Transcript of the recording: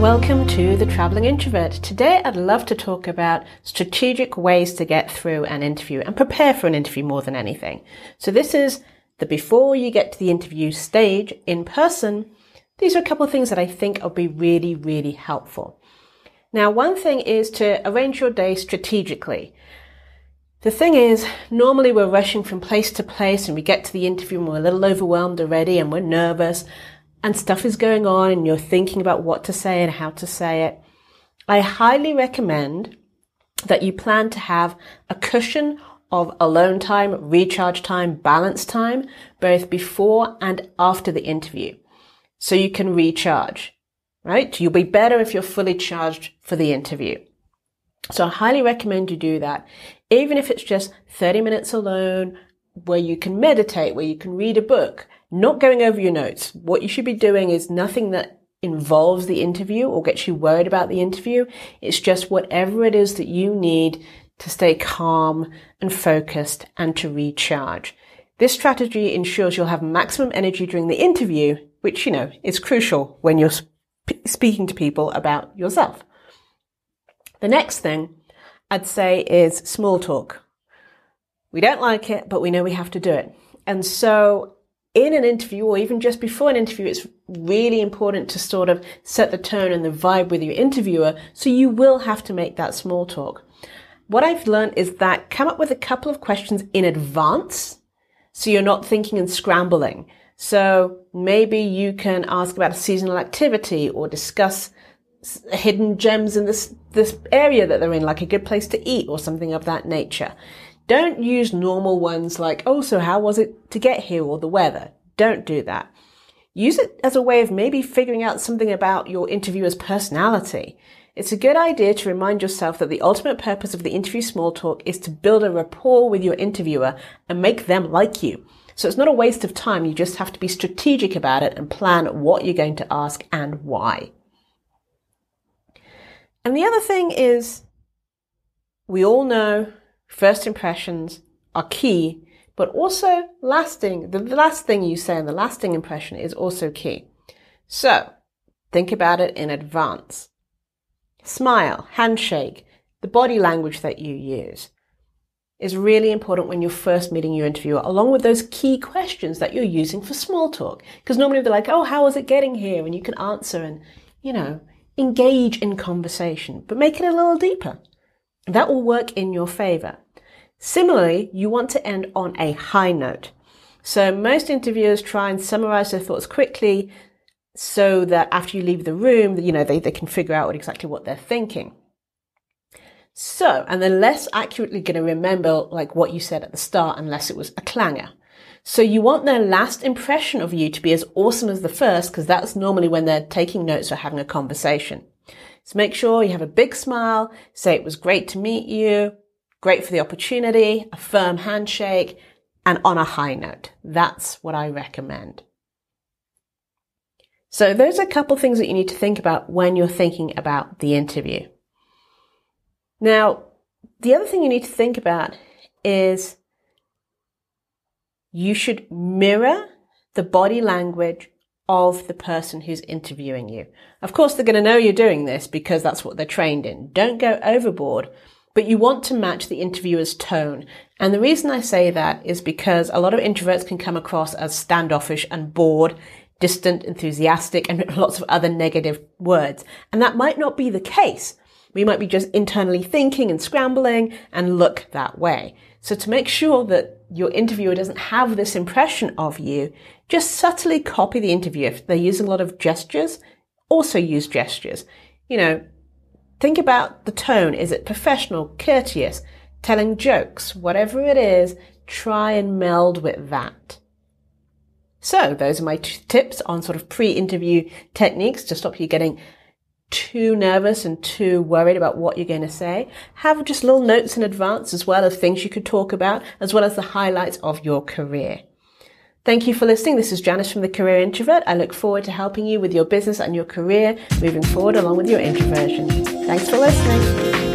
Welcome to The Traveling Introvert. Today I'd love to talk about strategic ways to get through an interview and prepare for an interview more than anything. So this is the before you get to the interview stage in person. These are a couple of things that I think will be really, really helpful. Now, one thing is to arrange your day strategically. The thing is, normally we're rushing from place to place and we get to the interview and we're a little overwhelmed already and we're nervous and stuff is going on and you're thinking about what to say and how to say it, I highly recommend that you plan to have a cushion of alone time, recharge time, balance time, both before and after the interview. So you can recharge, right? You'll be better if you're fully charged for the interview. So I highly recommend you do that. Even if it's just 30 minutes alone, where you can meditate, where you can read a book, not going over your notes. What you should be doing is nothing that involves the interview or gets you worried about the interview. It's just whatever it is that you need to stay calm and focused and to recharge. This strategy ensures you'll have maximum energy during the interview, which, you know, is crucial when you're sp- speaking to people about yourself. The next thing I'd say is small talk. We don't like it, but we know we have to do it. And so in an interview or even just before an interview, it's really important to sort of set the tone and the vibe with your interviewer. So you will have to make that small talk. What I've learned is that come up with a couple of questions in advance. So you're not thinking and scrambling. So maybe you can ask about a seasonal activity or discuss hidden gems in this, this area that they're in, like a good place to eat or something of that nature. Don't use normal ones like, oh, so how was it to get here or the weather? Don't do that. Use it as a way of maybe figuring out something about your interviewer's personality. It's a good idea to remind yourself that the ultimate purpose of the interview small talk is to build a rapport with your interviewer and make them like you. So it's not a waste of time. You just have to be strategic about it and plan what you're going to ask and why. And the other thing is, we all know first impressions are key, but also lasting. The last thing you say and the lasting impression is also key. So think about it in advance. Smile, handshake, the body language that you use is really important when you're first meeting your interviewer, along with those key questions that you're using for small talk. Because normally they're like, oh, how is it getting here? And you can answer and, you know, engage in conversation, but make it a little deeper. That will work in your favor. Similarly, you want to end on a high note. So most interviewers try and summarize their thoughts quickly so that after you leave the room, you know, they, they can figure out exactly what they're thinking. So, and they're less accurately going to remember like what you said at the start unless it was a clanger. So you want their last impression of you to be as awesome as the first because that's normally when they're taking notes or having a conversation. So make sure you have a big smile, say it was great to meet you, great for the opportunity, a firm handshake, and on a high note. That's what I recommend. So those are a couple things that you need to think about when you're thinking about the interview. Now, the other thing you need to think about is you should mirror the body language of the person who's interviewing you. Of course, they're going to know you're doing this because that's what they're trained in. Don't go overboard, but you want to match the interviewer's tone. And the reason I say that is because a lot of introverts can come across as standoffish and bored, distant, enthusiastic, and lots of other negative words. And that might not be the case. We might be just internally thinking and scrambling and look that way. So to make sure that your interviewer doesn't have this impression of you, just subtly copy the interview. If they're using a lot of gestures, also use gestures. You know, think about the tone. Is it professional, courteous, telling jokes? Whatever it is, try and meld with that. So those are my tips on sort of pre-interview techniques to stop you getting too nervous and too worried about what you're going to say. Have just little notes in advance as well of things you could talk about, as well as the highlights of your career. Thank you for listening. This is Janice from The Career Introvert. I look forward to helping you with your business and your career moving forward along with your introversion. Thanks for listening.